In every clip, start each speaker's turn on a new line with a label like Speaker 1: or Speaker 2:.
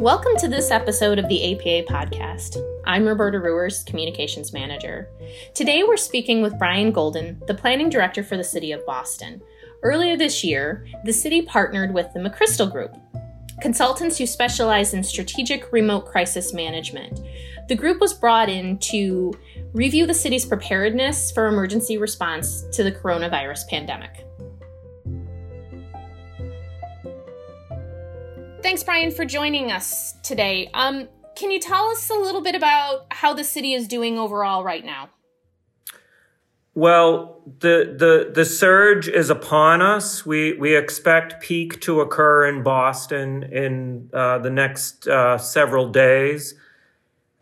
Speaker 1: Welcome to this episode of the APA podcast. I'm Roberta Rewers, Communications Manager. Today we're speaking with Brian Golden, the Planning Director for the City of Boston. Earlier this year, the city partnered with the McChrystal Group, consultants who specialize in strategic remote crisis management. The group was brought in to review the city's preparedness for emergency response to the coronavirus pandemic. Thanks, Brian, for joining us today. Um, can you tell us a little bit about how the city is doing overall right now?
Speaker 2: Well, the the the surge is upon us. We we expect peak to occur in Boston in uh, the next uh, several days.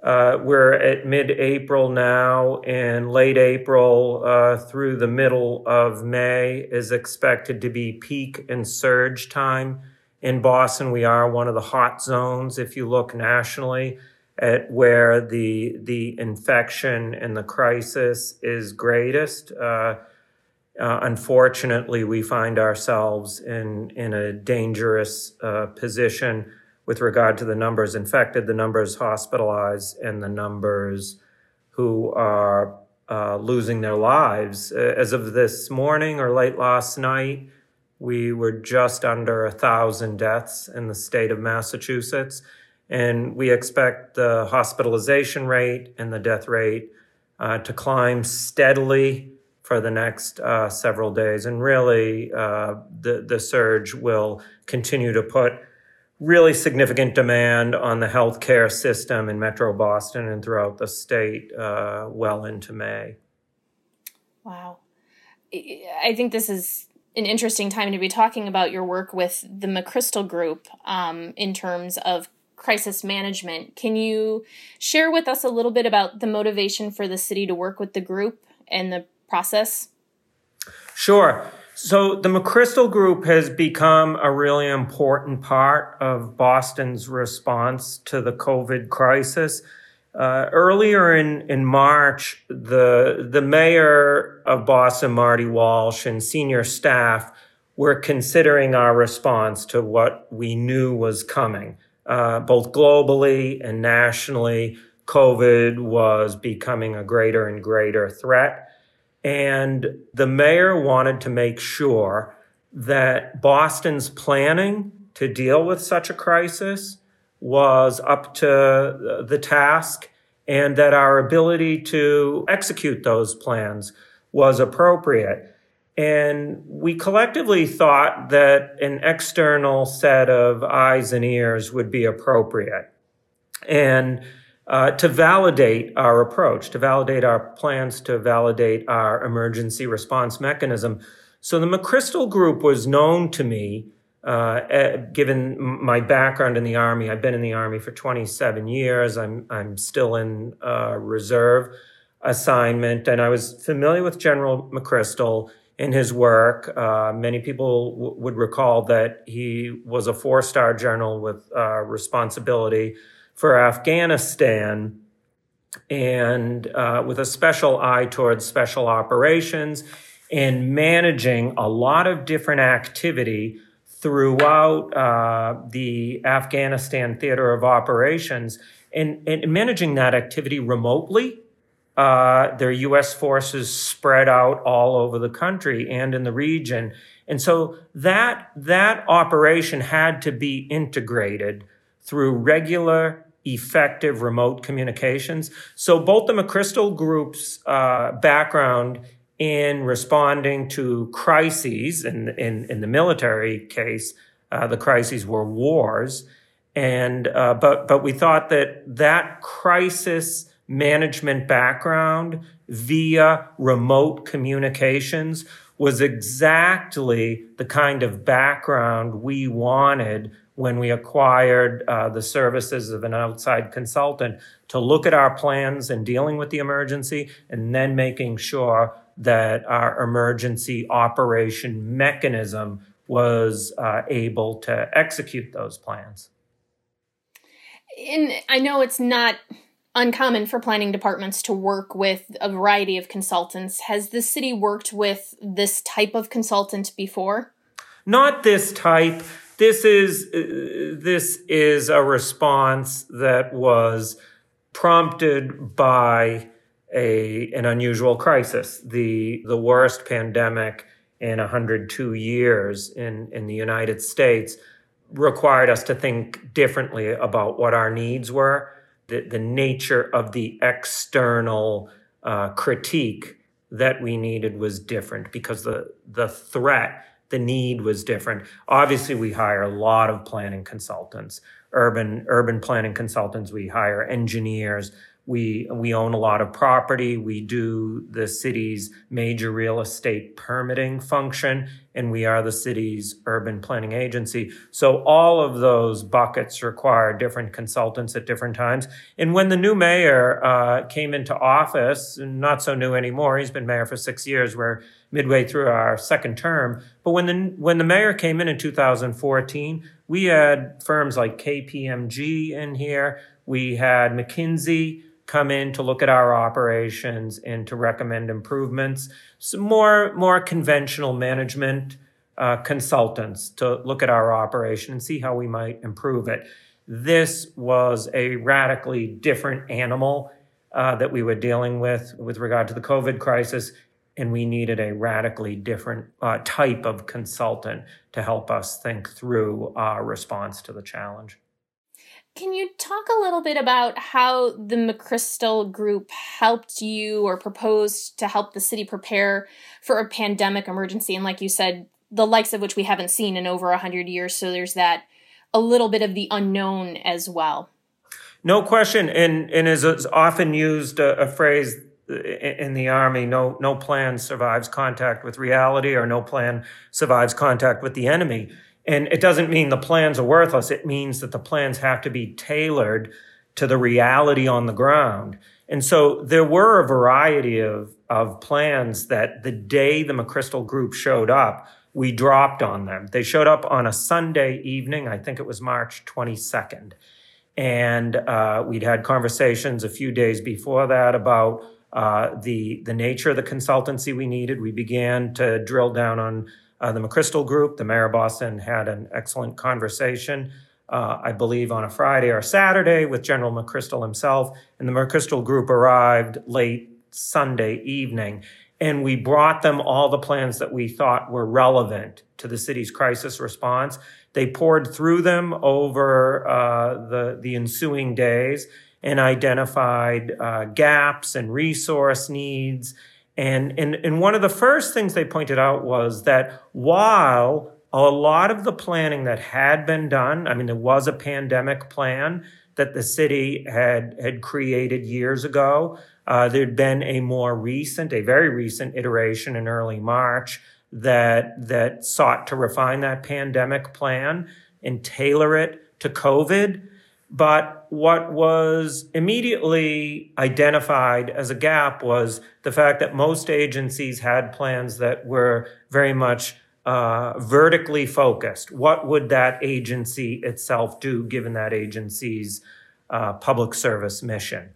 Speaker 2: Uh, we're at mid-April now, and late April uh, through the middle of May is expected to be peak and surge time in Boston. We are one of the hot zones if you look nationally at where the the infection and the crisis is greatest. Uh, uh, unfortunately, we find ourselves in in a dangerous uh, position with regard to the numbers infected, the numbers hospitalized, and the numbers who are uh, losing their lives. As of this morning or late last night, we were just under a thousand deaths in the state of Massachusetts and we expect the hospitalization rate and the death rate uh, to climb steadily for the next uh, several days. And really, uh, the, the surge will continue to put really significant demand on the healthcare system in Metro Boston and throughout the state uh, well into May.
Speaker 1: Wow. I think this is an interesting time to be talking about your work with the McChrystal Group um, in terms of crisis management. Can you share with us a little bit about the motivation for the city to work with the group and the process?
Speaker 2: Sure. So the McChrystal Group has become a really important part of Boston's response to the COVID crisis. Uh, earlier in, in March, the, the mayor of Boston, Marty Walsh, and senior staff were considering our response to what we knew was coming uh, both globally and nationally, COVID was becoming a greater and greater threat. And the mayor wanted to make sure that Boston's planning to deal with such a crisis was up to the task and that our ability to execute those plans was appropriate. And we collectively thought that an external set of eyes and ears would be appropriate. And uh, to validate our approach, to validate our plans, to validate our emergency response mechanism. So the McChrystal Group was known to me, uh, eh, given my background in the Army. I've been in the Army for 27 years. I'm, I'm still in uh, reserve assignment, and I was familiar with General McChrystal in his work. Uh, many people w- would recall that he was a four star general with uh, responsibility for Afghanistan and uh, with a special eye towards special operations and managing a lot of different activity throughout uh, the Afghanistan theater of operations and, and managing that activity remotely uh, their U.S. forces spread out all over the country and in the region. And so that, that operation had to be integrated through regular, effective remote communications. So both the McChrystal Group's uh, background in responding to crises, in, in, in the military case, uh, the crises were wars. And, uh, but, but we thought that that crisis management background via remote communications was exactly the kind of background we wanted when we acquired uh, the services of an outside consultant to look at our plans and dealing with the emergency and then making sure that our emergency operation mechanism was uh, able to execute those plans.
Speaker 1: And I know it's not uncommon for planning departments to work with a variety of consultants. Has the city worked with this type of consultant before?
Speaker 2: Not this type. this is uh, this is a response that was prompted by a an unusual crisis, the the worst pandemic in 102 years in in the United States required us to think differently about what our needs were, the, the nature of the external uh, critique that we needed was different because the the threat the need was different. Obviously, we hire a lot of planning consultants, urban urban planning consultants. We hire engineers. We we own a lot of property. We do the city's major real estate permitting function, and we are the city's urban planning agency. So all of those buckets require different consultants at different times. And when the new mayor uh, came into office, not so new anymore, he's been mayor for six years. We're midway through our second term. But when the when the mayor came in in 2014, we had firms like KPMG in here. We had McKinsey come in to look at our operations and to recommend improvements. Some more, more conventional management uh, consultants to look at our operation and see how we might improve it. This was a radically different animal uh, that we were dealing with with regard to the COVID crisis, and we needed a radically different uh, type of consultant to help us think through our response to the challenge.
Speaker 1: Can you talk a little bit about how the McChrystal Group helped you or proposed to help the city prepare for a pandemic emergency? And like you said, the likes of which we haven't seen in over 100 years. So there's that a little bit of the unknown as well.
Speaker 2: No question. And, and is often used a, a phrase in the army no no plan survives contact with reality or no plan survives contact with the enemy and it doesn't mean the plans are worthless. It means that the plans have to be tailored to the reality on the ground. And so there were a variety of, of plans that the day the McChrystal group showed up, we dropped on them. They showed up on a Sunday evening. I think it was March 22nd. And uh, we'd had conversations a few days before that about uh, the, the nature of the consultancy we needed. We began to drill down on uh, the McChrystal Group, the mayor of Boston, had an excellent conversation, uh, I believe, on a Friday or Saturday with General McChrystal himself. And the McChrystal Group arrived late Sunday evening. And we brought them all the plans that we thought were relevant to the city's crisis response. They pored through them over uh, the, the ensuing days and identified uh, gaps and resource needs and, and, and one of the first things they pointed out was that while a lot of the planning that had been done, I mean, there was a pandemic plan that the city had, had created years ago. Uh, there'd been a more recent, a very recent iteration in early March that, that sought to refine that pandemic plan and tailor it to COVID. But what was immediately identified as a gap was the fact that most agencies had plans that were very much uh, vertically focused. What would that agency itself do given that agency's uh, public service mission?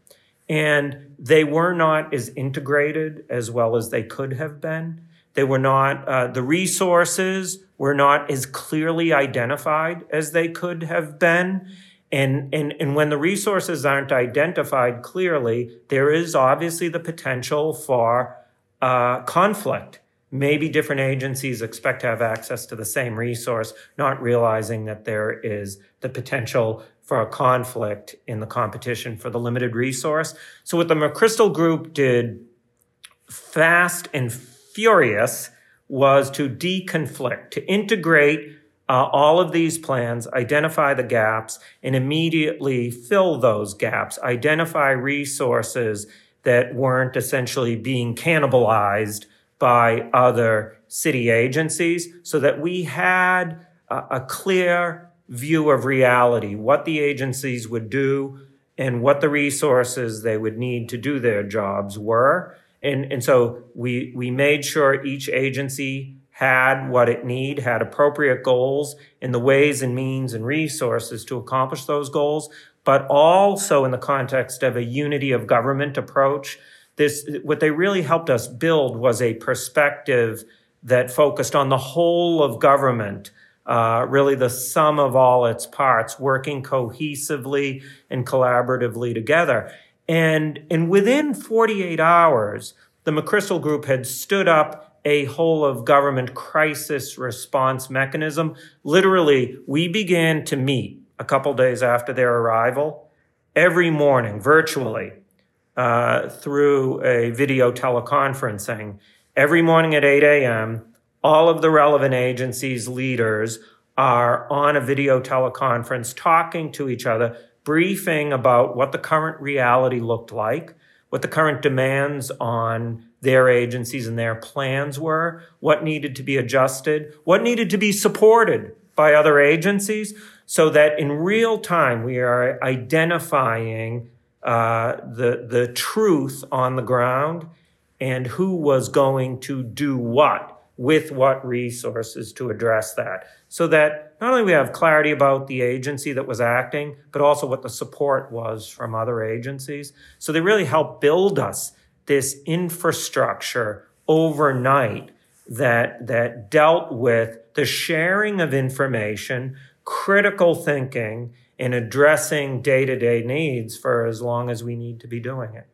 Speaker 2: And they were not as integrated as well as they could have been. They were not, uh, the resources were not as clearly identified as they could have been. And, and, and when the resources aren't identified clearly, there is obviously the potential for uh, conflict. Maybe different agencies expect to have access to the same resource, not realizing that there is the potential for a conflict in the competition for the limited resource. So what the McChrystal Group did fast and furious was to deconflict, to integrate uh, all of these plans, identify the gaps, and immediately fill those gaps, identify resources that weren't essentially being cannibalized by other city agencies so that we had a, a clear view of reality, what the agencies would do and what the resources they would need to do their jobs were. And, and so we, we made sure each agency had what it need, had appropriate goals in the ways and means and resources to accomplish those goals, but also in the context of a unity of government approach. This, what they really helped us build was a perspective that focused on the whole of government uh, really the sum of all its parts, working cohesively and collaboratively together. And, and within 48 hours, the McChrystal Group had stood up a whole of government crisis response mechanism. Literally, we began to meet a couple days after their arrival every morning virtually uh, through a video teleconferencing. Every morning at 8 a.m., all of the relevant agencies' leaders are on a video teleconference talking to each other, briefing about what the current reality looked like, what the current demands on their agencies and their plans were, what needed to be adjusted, what needed to be supported by other agencies, so that in real time we are identifying uh, the the truth on the ground and who was going to do what with what resources to address that. So that not only we have clarity about the agency that was acting but also what the support was from other agencies. So they really help build us this infrastructure overnight that that dealt with the sharing of information critical thinking and addressing day-to-day needs for as long as we need to be doing it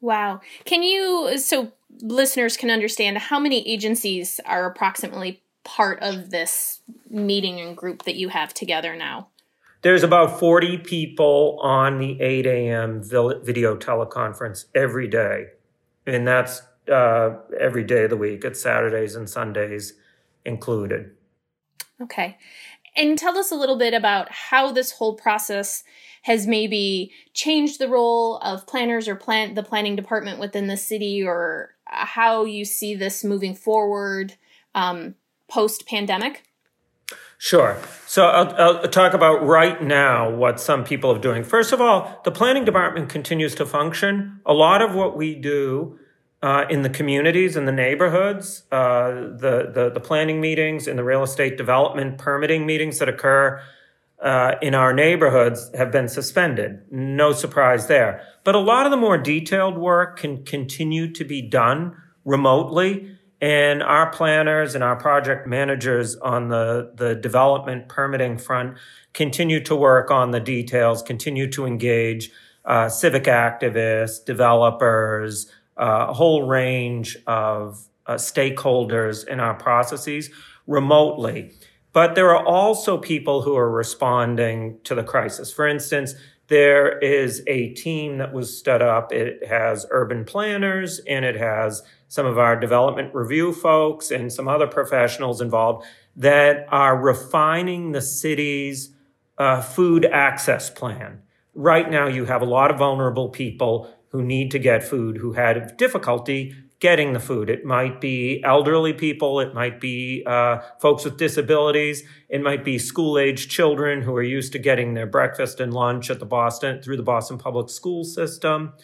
Speaker 1: Wow. Can you, so listeners can understand, how many agencies are approximately part of this meeting and group that you have together now?
Speaker 2: There's about 40 people on the 8 a.m. video teleconference every day. And that's uh, every day of the week. It's Saturdays and Sundays included.
Speaker 1: Okay. And tell us a little bit about how this whole process has maybe changed the role of planners or plan the planning department within the city or how you see this moving forward um, post pandemic?
Speaker 2: Sure. So I'll, I'll, talk about right now what some people are doing. First of all, the planning department continues to function. A lot of what we do uh, in the communities and the neighborhoods, uh, the, the the planning meetings and the real estate development permitting meetings that occur uh, in our neighborhoods have been suspended. No surprise there. But a lot of the more detailed work can continue to be done remotely. And our planners and our project managers on the, the development permitting front continue to work on the details, continue to engage uh, civic activists, developers, uh, a whole range of uh, stakeholders in our processes remotely. But there are also people who are responding to the crisis. For instance, there is a team that was set up. It has urban planners and it has some of our development review folks and some other professionals involved that are refining the city's uh, food access plan. Right now, you have a lot of vulnerable people who need to get food who had difficulty getting the food. It might be elderly people. It might be uh, folks with disabilities. It might be school age children who are used to getting their breakfast and lunch at the Boston through the Boston public school system.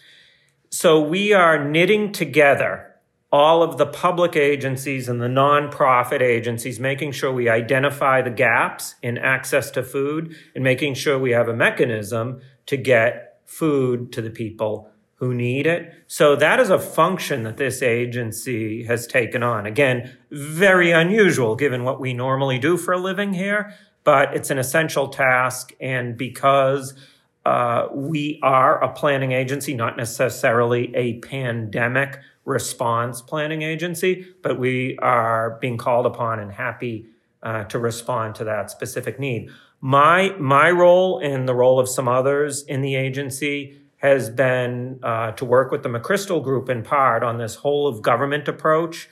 Speaker 2: So we are knitting together all of the public agencies and the nonprofit agencies, making sure we identify the gaps in access to food and making sure we have a mechanism to get food to the people who need it. So that is a function that this agency has taken on. Again, very unusual given what we normally do for a living here, but it's an essential task. And because uh, we are a planning agency, not necessarily a pandemic response planning agency, but we are being called upon and happy uh, to respond to that specific need. My my role and the role of some others in the agency has been uh, to work with the McChrystal Group in part on this whole of government approach.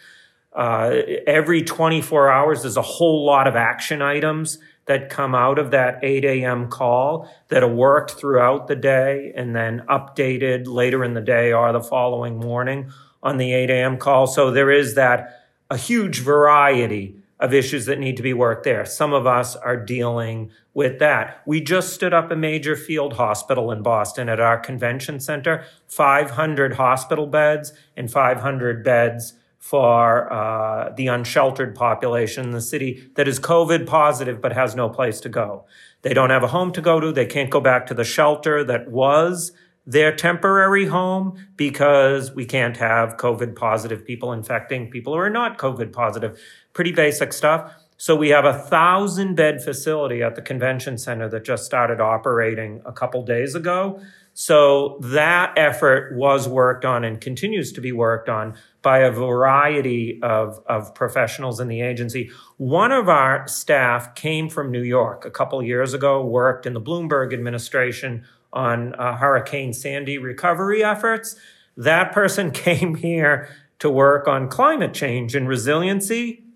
Speaker 2: Uh, every 24 hours, there's a whole lot of action items that come out of that 8 a.m. call that are worked throughout the day and then updated later in the day or the following morning on the 8 a.m. call. So there is that a huge variety of issues that need to be worked there. Some of us are dealing with that. We just stood up a major field hospital in Boston at our convention center, 500 hospital beds and 500 beds for uh, the unsheltered population in the city that is COVID positive but has no place to go. They don't have a home to go to. They can't go back to the shelter that was their temporary home because we can't have COVID positive people infecting people who are not COVID positive. Pretty basic stuff. So we have a thousand bed facility at the convention center that just started operating a couple days ago. So that effort was worked on and continues to be worked on by a variety of, of professionals in the agency. One of our staff came from New York a couple years ago, worked in the Bloomberg administration on uh, Hurricane Sandy recovery efforts. That person came here to work on climate change and resiliency.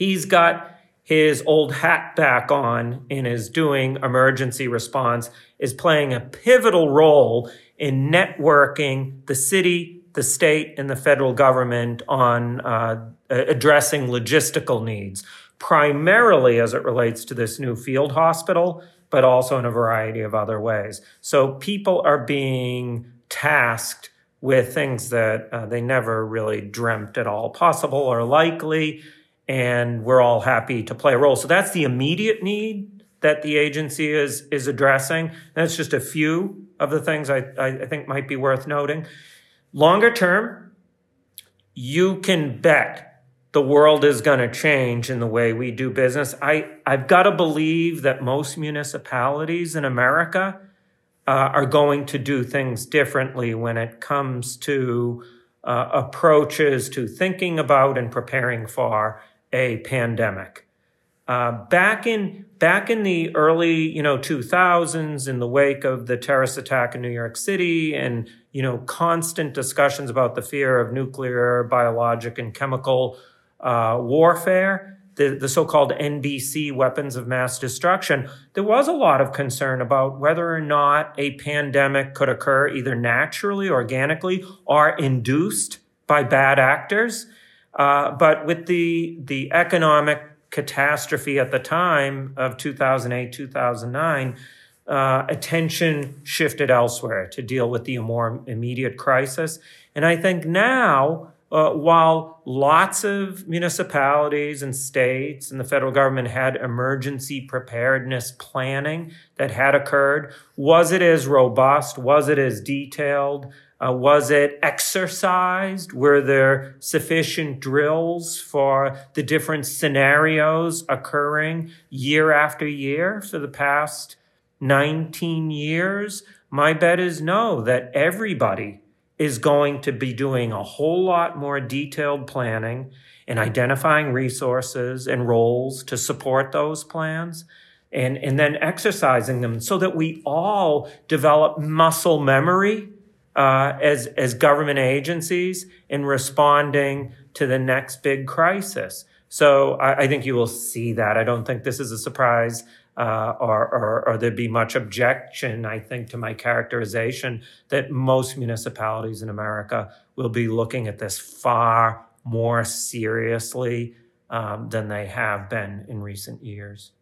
Speaker 2: He's got his old hat back on and is doing emergency response is playing a pivotal role in networking the city, the state, and the federal government on uh, addressing logistical needs, primarily as it relates to this new field hospital, but also in a variety of other ways. So people are being tasked with things that uh, they never really dreamt at all possible or likely and we're all happy to play a role. So that's the immediate need that the agency is is addressing. That's just a few of the things I, I think might be worth noting. Longer term, you can bet the world is going to change in the way we do business. I, I've got to believe that most municipalities in America uh, are going to do things differently when it comes to uh, approaches to thinking about and preparing for a pandemic. Uh, back in back in the early you know 2000s, in the wake of the terrorist attack in New York City, and you know constant discussions about the fear of nuclear, biologic, and chemical uh, warfare, the, the so-called NBC weapons of mass destruction, there was a lot of concern about whether or not a pandemic could occur either naturally, organically, or induced by bad actors. Uh, but with the the economic catastrophe at the time of 2008 2009 uh, attention shifted elsewhere to deal with the more immediate crisis. And i think now uh, while lots of municipalities and states and the federal government had emergency preparedness planning that had occurred was it as robust? Was it as detailed uh, was it exercised? Were there sufficient drills for the different scenarios occurring year after year for the past 19 years? My bet is no, that everybody is going to be doing a whole lot more detailed planning and identifying resources and roles to support those plans and, and then exercising them so that we all develop muscle memory uh, as as government agencies in responding to the next big crisis. So I, I think you will see that. I don't think this is a surprise. Uh, or, or, or, there'd be much objection, I think, to my characterization that most municipalities in America will be looking at this far more seriously um, than they have been in recent years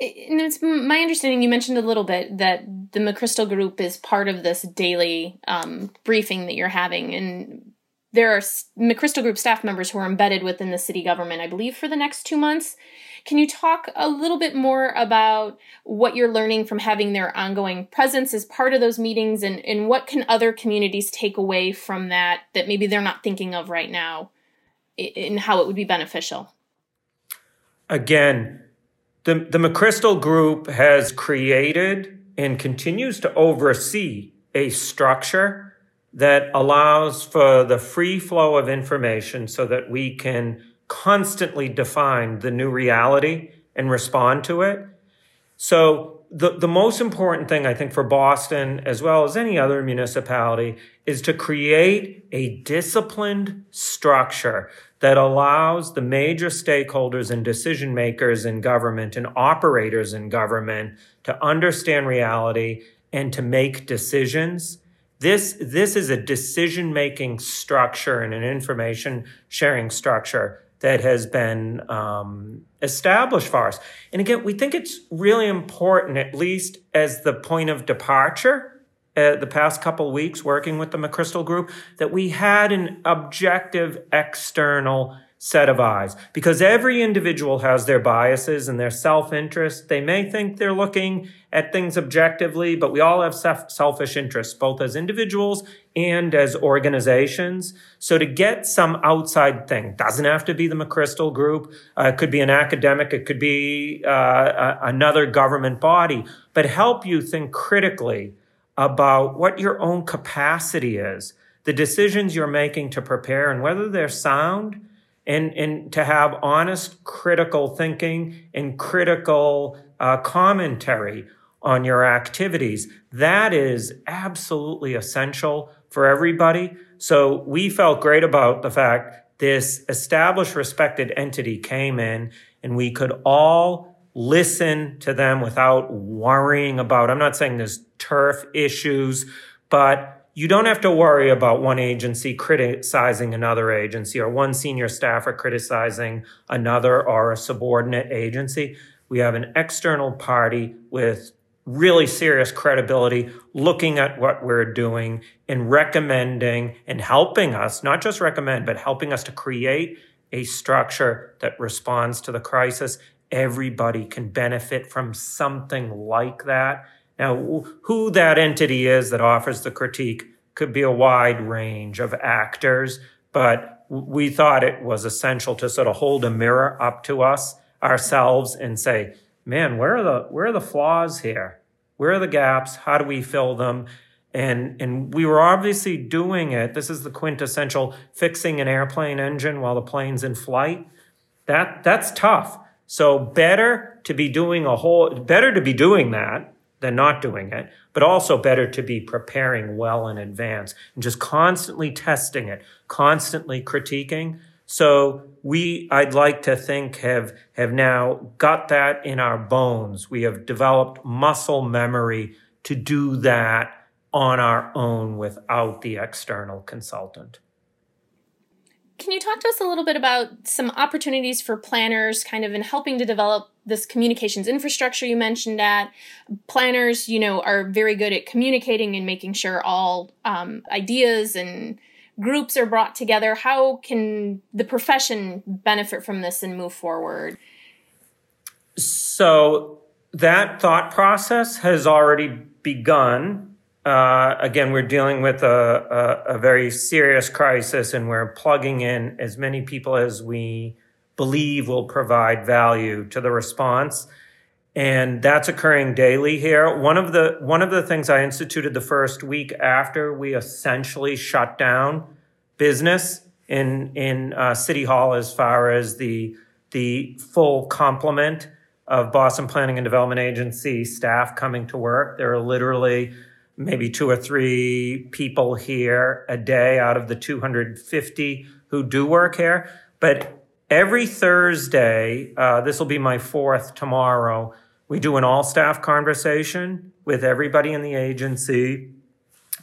Speaker 1: and it's my understanding you mentioned a little bit that the mcchrystal group is part of this daily um, briefing that you're having and there are mcchrystal group staff members who are embedded within the city government i believe for the next two months. Can you talk a little bit more about what you're learning from having their ongoing presence as part of those meetings and, and what can other communities take away from that that maybe they're not thinking of right now and how it would be beneficial?
Speaker 2: Again the, the McChrystal Group has created and continues to oversee a structure that allows for the free flow of information so that we can constantly define the new reality and respond to it. So the, the most important thing I think for Boston, as well as any other municipality, is to create a disciplined structure that allows the major stakeholders and decision makers in government and operators in government to understand reality and to make decisions. This, this is a decision making structure and an information sharing structure that has been um, established for us. And again, we think it's really important, at least as the point of departure uh, the past couple weeks working with the McChrystal Group that we had an objective external set of eyes because every individual has their biases and their self-interest. They may think they're looking at things objectively, but we all have selfish interests, both as individuals and as organizations. So to get some outside thing doesn't have to be the McChrystal group. Uh, it could be an academic. It could be uh, another government body, but help you think critically about what your own capacity is, the decisions you're making to prepare and whether they're sound and, and to have honest, critical thinking and critical uh, commentary on your activities. That is absolutely essential for everybody. So we felt great about the fact this established, respected entity came in and we could all listen to them without worrying about, I'm not saying there's turf issues, but you don't have to worry about one agency criticizing another agency or one senior staffer criticizing another or a subordinate agency. We have an external party with really serious credibility looking at what we're doing and recommending and helping us, not just recommend, but helping us to create a structure that responds to the crisis. Everybody can benefit from something like that. Now, who that entity is that offers the critique could be a wide range of actors, but we thought it was essential to sort of hold a mirror up to us ourselves and say, man, where are the where are the flaws here? Where are the gaps? How do we fill them? And and we were obviously doing it. This is the quintessential fixing an airplane engine while the plane's in flight. That that's tough. So better to be doing a whole better to be doing that than not doing it, but also better to be preparing well in advance and just constantly testing it, constantly critiquing. So we, I'd like to think, have, have now got that in our bones. We have developed muscle memory to do that on our own without the external consultant.
Speaker 1: Can you talk to us a little bit about some opportunities for planners kind of in helping to develop this communications infrastructure you mentioned at? Planners you know are very good at communicating and making sure all um, ideas and groups are brought together. How can the profession benefit from this and move forward?
Speaker 2: So that thought process has already begun uh, again, we're dealing with a, a, a, very serious crisis and we're plugging in as many people as we believe will provide value to the response. And that's occurring daily here. One of the, one of the things I instituted the first week after we essentially shut down business in, in uh, City Hall as far as the, the full complement of Boston Planning and Development Agency staff coming to work. There are literally maybe two or three people here a day out of the 250 who do work here. But every Thursday, uh, this will be my fourth tomorrow, we do an all staff conversation with everybody in the agency.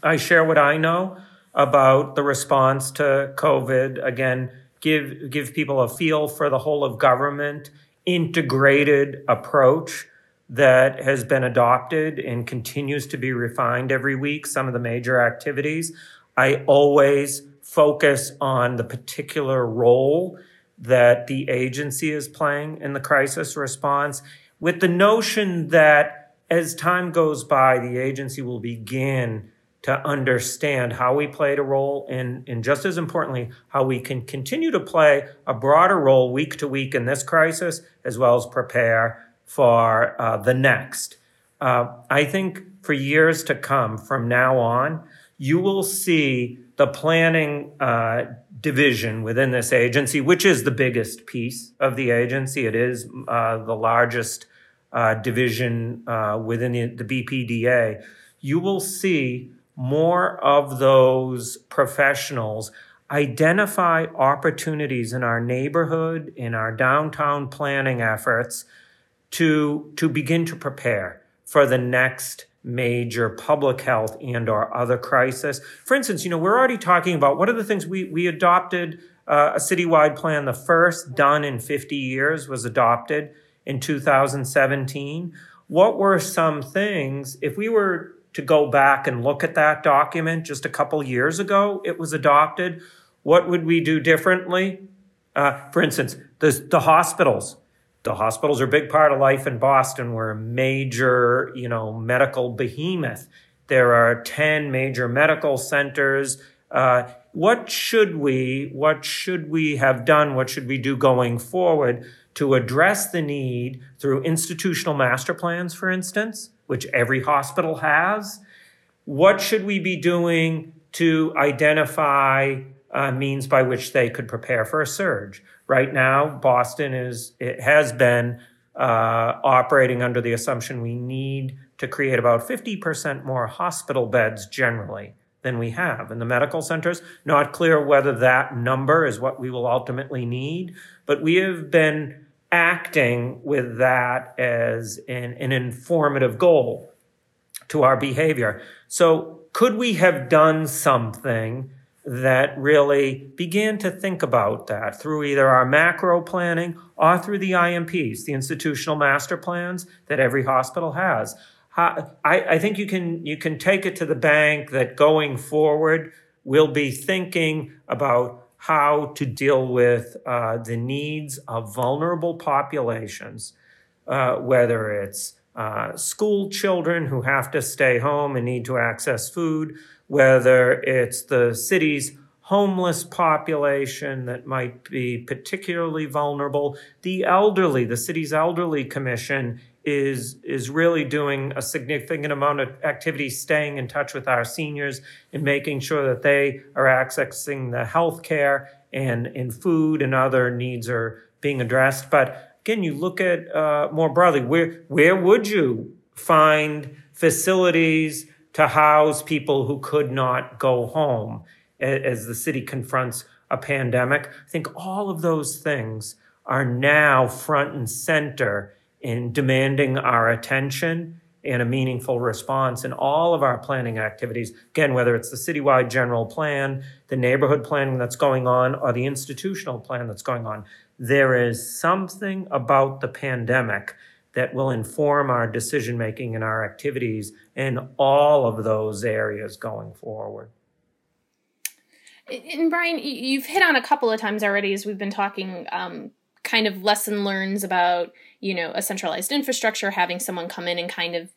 Speaker 2: I share what I know about the response to COVID. Again, give, give people a feel for the whole of government, integrated approach that has been adopted and continues to be refined every week, some of the major activities. I always focus on the particular role that the agency is playing in the crisis response with the notion that as time goes by, the agency will begin to understand how we played a role and, and just as importantly, how we can continue to play a broader role week to week in this crisis, as well as prepare for uh, the next. Uh, I think for years to come from now on, you will see the planning uh, division within this agency, which is the biggest piece of the agency. It is uh, the largest uh, division uh, within the, the BPDA. You will see more of those professionals identify opportunities in our neighborhood, in our downtown planning efforts to, to begin to prepare for the next major public health and or other crisis. For instance, you know, we're already talking about what are the things we, we adopted uh, a citywide plan. The first done in 50 years was adopted in 2017. What were some things, if we were to go back and look at that document just a couple years ago, it was adopted. What would we do differently? Uh, for instance, the, the hospitals. The hospitals are a big part of life in Boston. We're a major, you know, medical behemoth. There are 10 major medical centers. Uh, what should we, what should we have done? What should we do going forward to address the need through institutional master plans, for instance, which every hospital has? What should we be doing to identify uh, means by which they could prepare for a surge? Right now, Boston is, it has been uh, operating under the assumption we need to create about 50% more hospital beds generally than we have in the medical centers. Not clear whether that number is what we will ultimately need, but we have been acting with that as an, an informative goal to our behavior. So could we have done something that really began to think about that through either our macro planning or through the IMPs, the institutional master plans that every hospital has. I, I think you can you can take it to the bank that going forward we'll be thinking about how to deal with uh, the needs of vulnerable populations, uh, whether it's uh, school children who have to stay home and need to access food, whether it's the city's homeless population that might be particularly vulnerable, the elderly, the city's elderly commission is is really doing a significant amount of activity staying in touch with our seniors and making sure that they are accessing the health care and in food and other needs are being addressed. But again you look at uh, more broadly where where would you find facilities to house people who could not go home as the city confronts a pandemic i think all of those things are now front and center in demanding our attention and a meaningful response in all of our planning activities. Again, whether it's the citywide general plan, the neighborhood planning that's going on, or the institutional plan that's going on, there is something about the pandemic that will inform our decision making and our activities in all of those areas going forward.
Speaker 1: And Brian, you've hit on a couple of times already as we've been talking um, kind of lesson learns about you know a centralized infrastructure having someone come in and kind of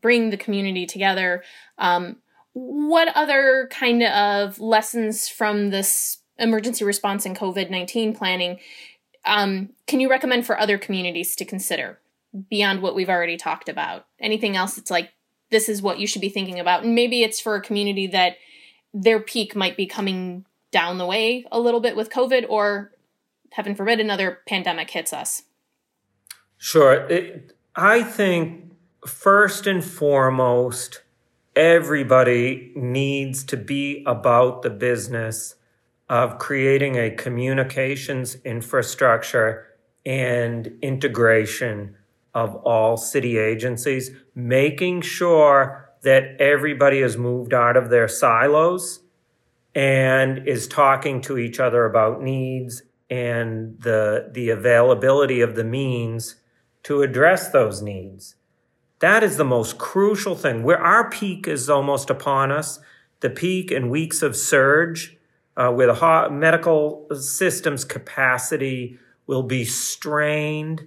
Speaker 1: bring the community together um, what other kind of lessons from this emergency response and covid-19 planning um, can you recommend for other communities to consider beyond what we've already talked about anything else that's like this is what you should be thinking about and maybe it's for a community that their peak might be coming down the way a little bit with covid or heaven forbid, another pandemic hits us?
Speaker 2: Sure. It, I think first and foremost, everybody needs to be about the business of creating a communications infrastructure and integration of all city agencies, making sure that everybody has moved out of their silos and is talking to each other about needs and the, the availability of the means to address those needs. That is the most crucial thing. Where our peak is almost upon us, the peak and weeks of surge, uh, where the medical system's capacity will be strained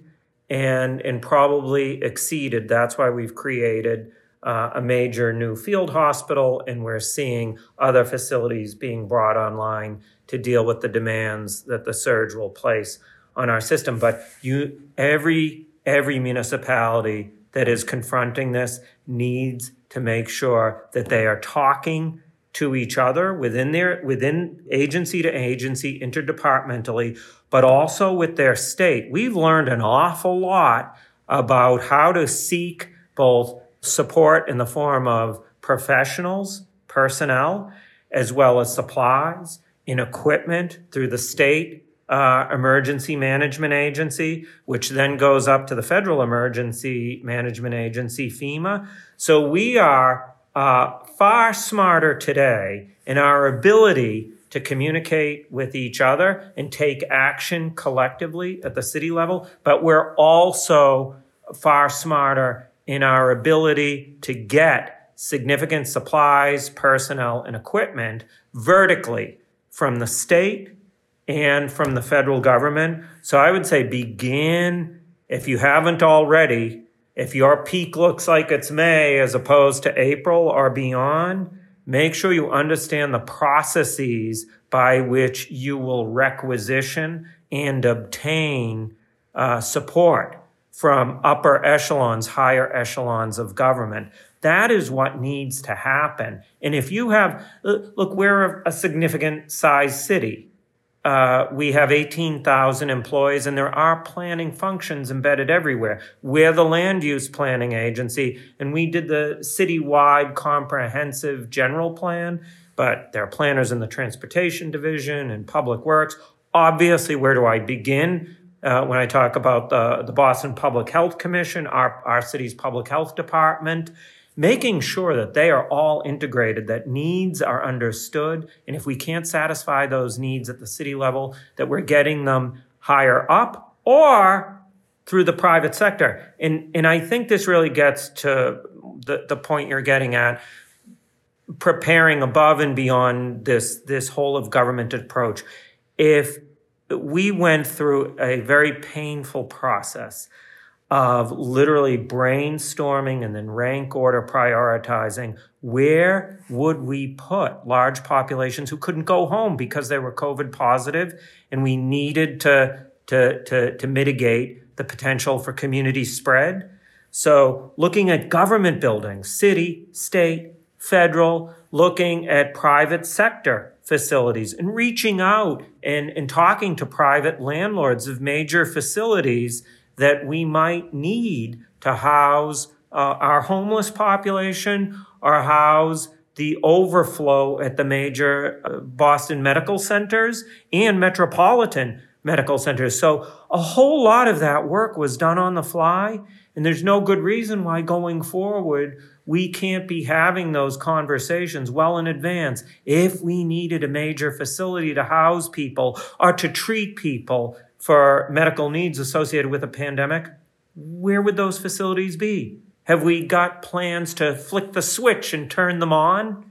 Speaker 2: and, and probably exceeded. That's why we've created uh, a major new field hospital, and we're seeing other facilities being brought online to deal with the demands that the surge will place on our system. But you, every every municipality that is confronting this needs to make sure that they are talking to each other within their within agency to agency interdepartmentally but also with their state we've learned an awful lot about how to seek both support in the form of professionals personnel as well as supplies in equipment through the state uh, emergency management agency, which then goes up to the federal emergency management agency, FEMA. So we are uh, far smarter today in our ability to communicate with each other and take action collectively at the city level, but we're also far smarter in our ability to get significant supplies, personnel, and equipment vertically from the state and from the federal government. So I would say begin, if you haven't already, if your peak looks like it's May as opposed to April or beyond, make sure you understand the processes by which you will requisition and obtain uh, support from upper echelons, higher echelons of government. That is what needs to happen. And if you have, look, we're a significant size city. Uh, we have 18,000 employees and there are planning functions embedded everywhere. We're the land use planning agency and we did the citywide comprehensive general plan, but there are planners in the transportation division and public works. Obviously, where do I begin? Uh, when I talk about the, the Boston Public Health Commission, our, our city's public health department, making sure that they are all integrated, that needs are understood. And if we can't satisfy those needs at the city level, that we're getting them higher up or through the private sector. And, and I think this really gets to the, the point you're getting at preparing above and beyond this, this whole of government approach. If we went through a very painful process of literally brainstorming and then rank order prioritizing where would we put large populations who couldn't go home because they were covid positive and we needed to to to, to mitigate the potential for community spread? So looking at government buildings city state federal looking at private sector facilities and reaching out and, and talking to private landlords of major facilities that we might need to house uh, our homeless population or house the overflow at the major uh, Boston medical centers and metropolitan medical centers. So a whole lot of that work was done on the fly. And there's no good reason why going forward, we can't be having those conversations well in advance. If we needed a major facility to house people or to treat people for medical needs associated with a pandemic, where would those facilities be? Have we got plans to flick the switch and turn them on?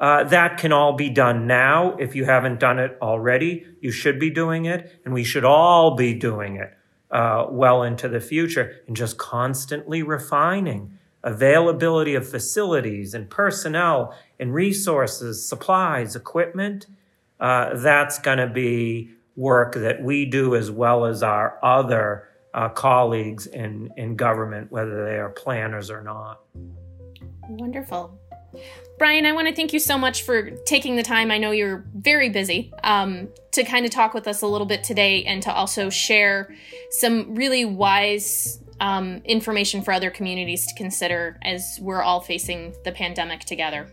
Speaker 2: Uh, that can all be done now. If you haven't done it already, you should be doing it, and we should all be doing it uh, well into the future and just constantly refining availability of facilities and personnel and resources, supplies, equipment. Uh, that's going to be work that we do as well as our other uh, colleagues in, in government, whether they are planners or not.
Speaker 1: Wonderful. Brian, I want to thank you so much for taking the time. I know you're very busy um, to kind of talk with us a little bit today and to also share some really wise um, information for other communities to consider as we're all facing the pandemic together.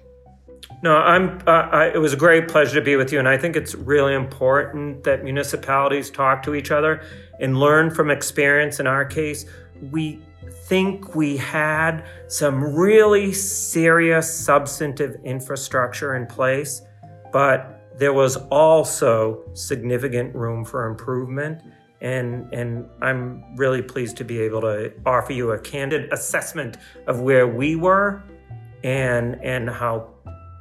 Speaker 2: No, I'm. Uh, I, it was a great pleasure to be with you, and I think it's really important that municipalities talk to each other and learn from experience. In our case, we think we had some really serious substantive infrastructure in place, but there was also significant room for improvement. And, and I'm really pleased to be able to offer you a candid assessment of where we were and, and how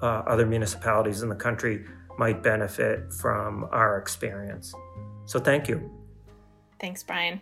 Speaker 2: uh, other municipalities in the country might benefit from our experience. So thank you.
Speaker 1: Thanks, Brian.